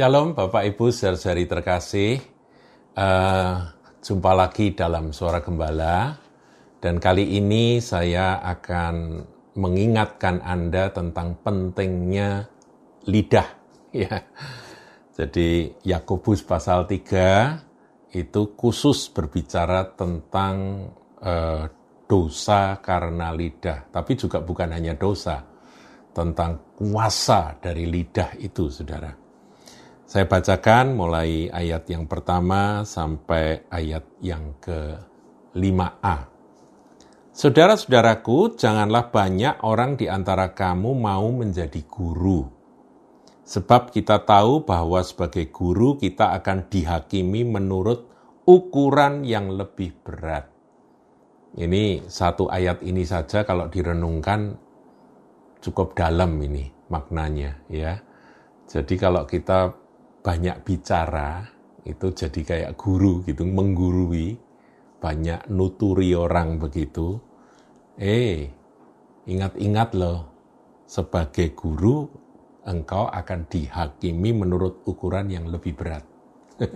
Shalom Bapak Ibu saudari terkasih. Uh, jumpa lagi dalam Suara Gembala. Dan kali ini saya akan mengingatkan Anda tentang pentingnya lidah. Ya. Jadi Yakobus pasal 3 itu khusus berbicara tentang uh, dosa karena lidah. Tapi juga bukan hanya dosa, tentang kuasa dari lidah itu, saudara. Saya bacakan mulai ayat yang pertama sampai ayat yang ke-5a. Saudara-saudaraku, janganlah banyak orang di antara kamu mau menjadi guru. Sebab kita tahu bahwa sebagai guru kita akan dihakimi menurut ukuran yang lebih berat. Ini satu ayat ini saja kalau direnungkan cukup dalam ini maknanya ya. Jadi kalau kita banyak bicara itu jadi kayak guru gitu menggurui banyak nuturi orang begitu. Eh, ingat-ingat loh sebagai guru engkau akan dihakimi menurut ukuran yang lebih berat.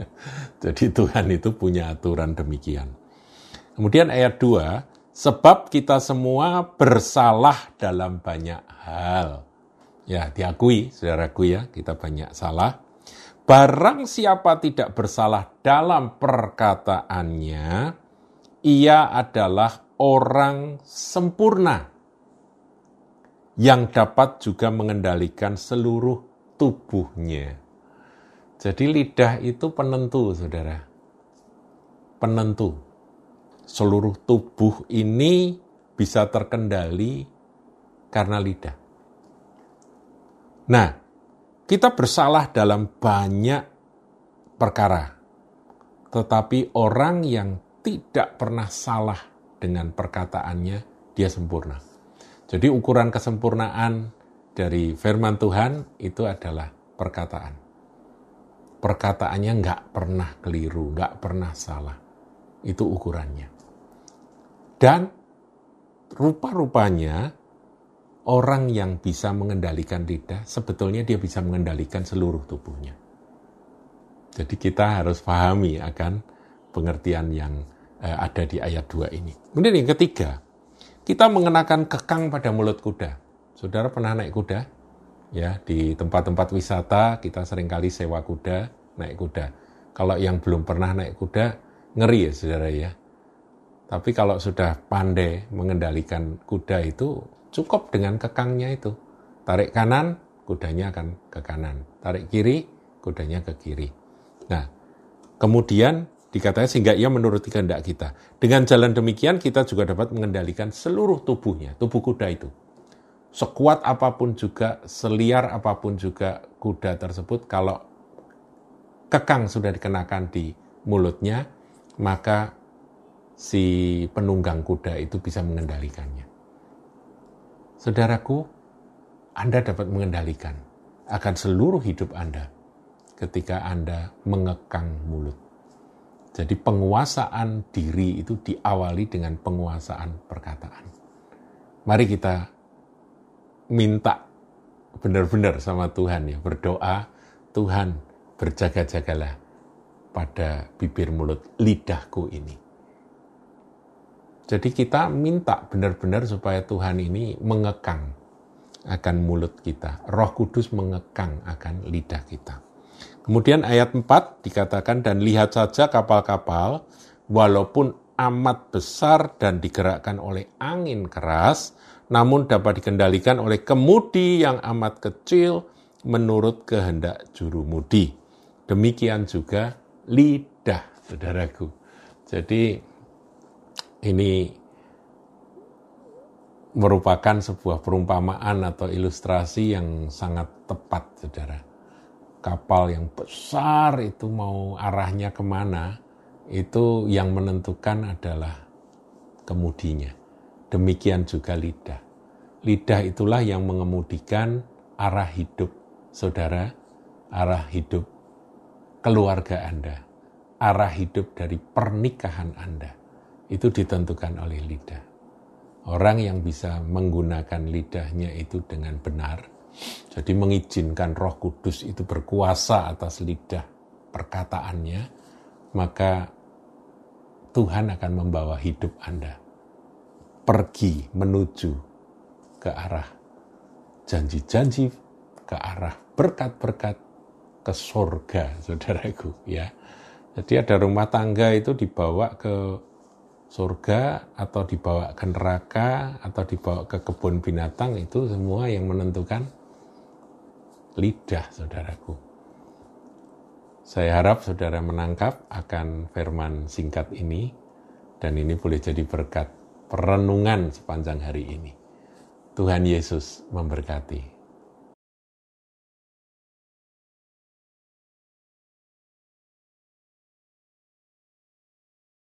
Jadi Tuhan itu punya aturan demikian. Kemudian ayat 2, Sebab kita semua bersalah dalam banyak hal. Ya, diakui, saudaraku ya, kita banyak salah. Barang siapa tidak bersalah dalam perkataannya, ia adalah orang sempurna yang dapat juga mengendalikan seluruh tubuhnya. Jadi lidah itu penentu, saudara. Penentu seluruh tubuh ini bisa terkendali karena lidah. Nah, kita bersalah dalam banyak perkara, tetapi orang yang tidak pernah salah dengan perkataannya, dia sempurna. Jadi ukuran kesempurnaan dari firman Tuhan itu adalah perkataan. Perkataannya nggak pernah keliru, nggak pernah salah. Itu ukurannya. Dan rupa-rupanya orang yang bisa mengendalikan lidah, sebetulnya dia bisa mengendalikan seluruh tubuhnya. Jadi kita harus pahami akan pengertian yang eh, ada di ayat 2 ini. Kemudian yang ketiga, kita mengenakan kekang pada mulut kuda. Saudara pernah naik kuda? Ya, di tempat-tempat wisata kita sering kali sewa kuda, naik kuda. Kalau yang belum pernah naik kuda, ngeri ya saudara ya tapi kalau sudah pandai mengendalikan kuda itu cukup dengan kekangnya itu. Tarik kanan, kudanya akan ke kanan. Tarik kiri, kudanya ke kiri. Nah, kemudian dikatakan sehingga ia menuruti kehendak kita. Dengan jalan demikian kita juga dapat mengendalikan seluruh tubuhnya, tubuh kuda itu. Sekuat apa pun juga, seliar apa pun juga kuda tersebut, kalau kekang sudah dikenakan di mulutnya, maka si penunggang kuda itu bisa mengendalikannya. Saudaraku, Anda dapat mengendalikan akan seluruh hidup Anda ketika Anda mengekang mulut. Jadi penguasaan diri itu diawali dengan penguasaan perkataan. Mari kita minta benar-benar sama Tuhan ya, berdoa, Tuhan berjaga-jagalah pada bibir mulut lidahku ini jadi kita minta benar-benar supaya Tuhan ini mengekang akan mulut kita. Roh Kudus mengekang akan lidah kita. Kemudian ayat 4 dikatakan, dan lihat saja kapal-kapal, walaupun amat besar dan digerakkan oleh angin keras, namun dapat dikendalikan oleh kemudi yang amat kecil menurut kehendak juru mudi. Demikian juga lidah, saudaraku. Jadi ini merupakan sebuah perumpamaan atau ilustrasi yang sangat tepat, saudara. Kapal yang besar itu mau arahnya ke mana, itu yang menentukan adalah kemudinya. Demikian juga lidah. Lidah itulah yang mengemudikan arah hidup saudara, arah hidup keluarga Anda, arah hidup dari pernikahan Anda itu ditentukan oleh lidah. Orang yang bisa menggunakan lidahnya itu dengan benar, Jadi mengizinkan roh kudus itu berkuasa atas lidah perkataannya, maka Tuhan akan membawa hidup Anda pergi menuju ke arah janji-janji, ke arah berkat-berkat ke surga, saudaraku ya. Jadi ada rumah tangga itu dibawa ke surga atau dibawa ke neraka atau dibawa ke kebun binatang itu semua yang menentukan lidah saudaraku. Saya harap saudara menangkap akan firman singkat ini dan ini boleh jadi berkat perenungan sepanjang hari ini. Tuhan Yesus memberkati.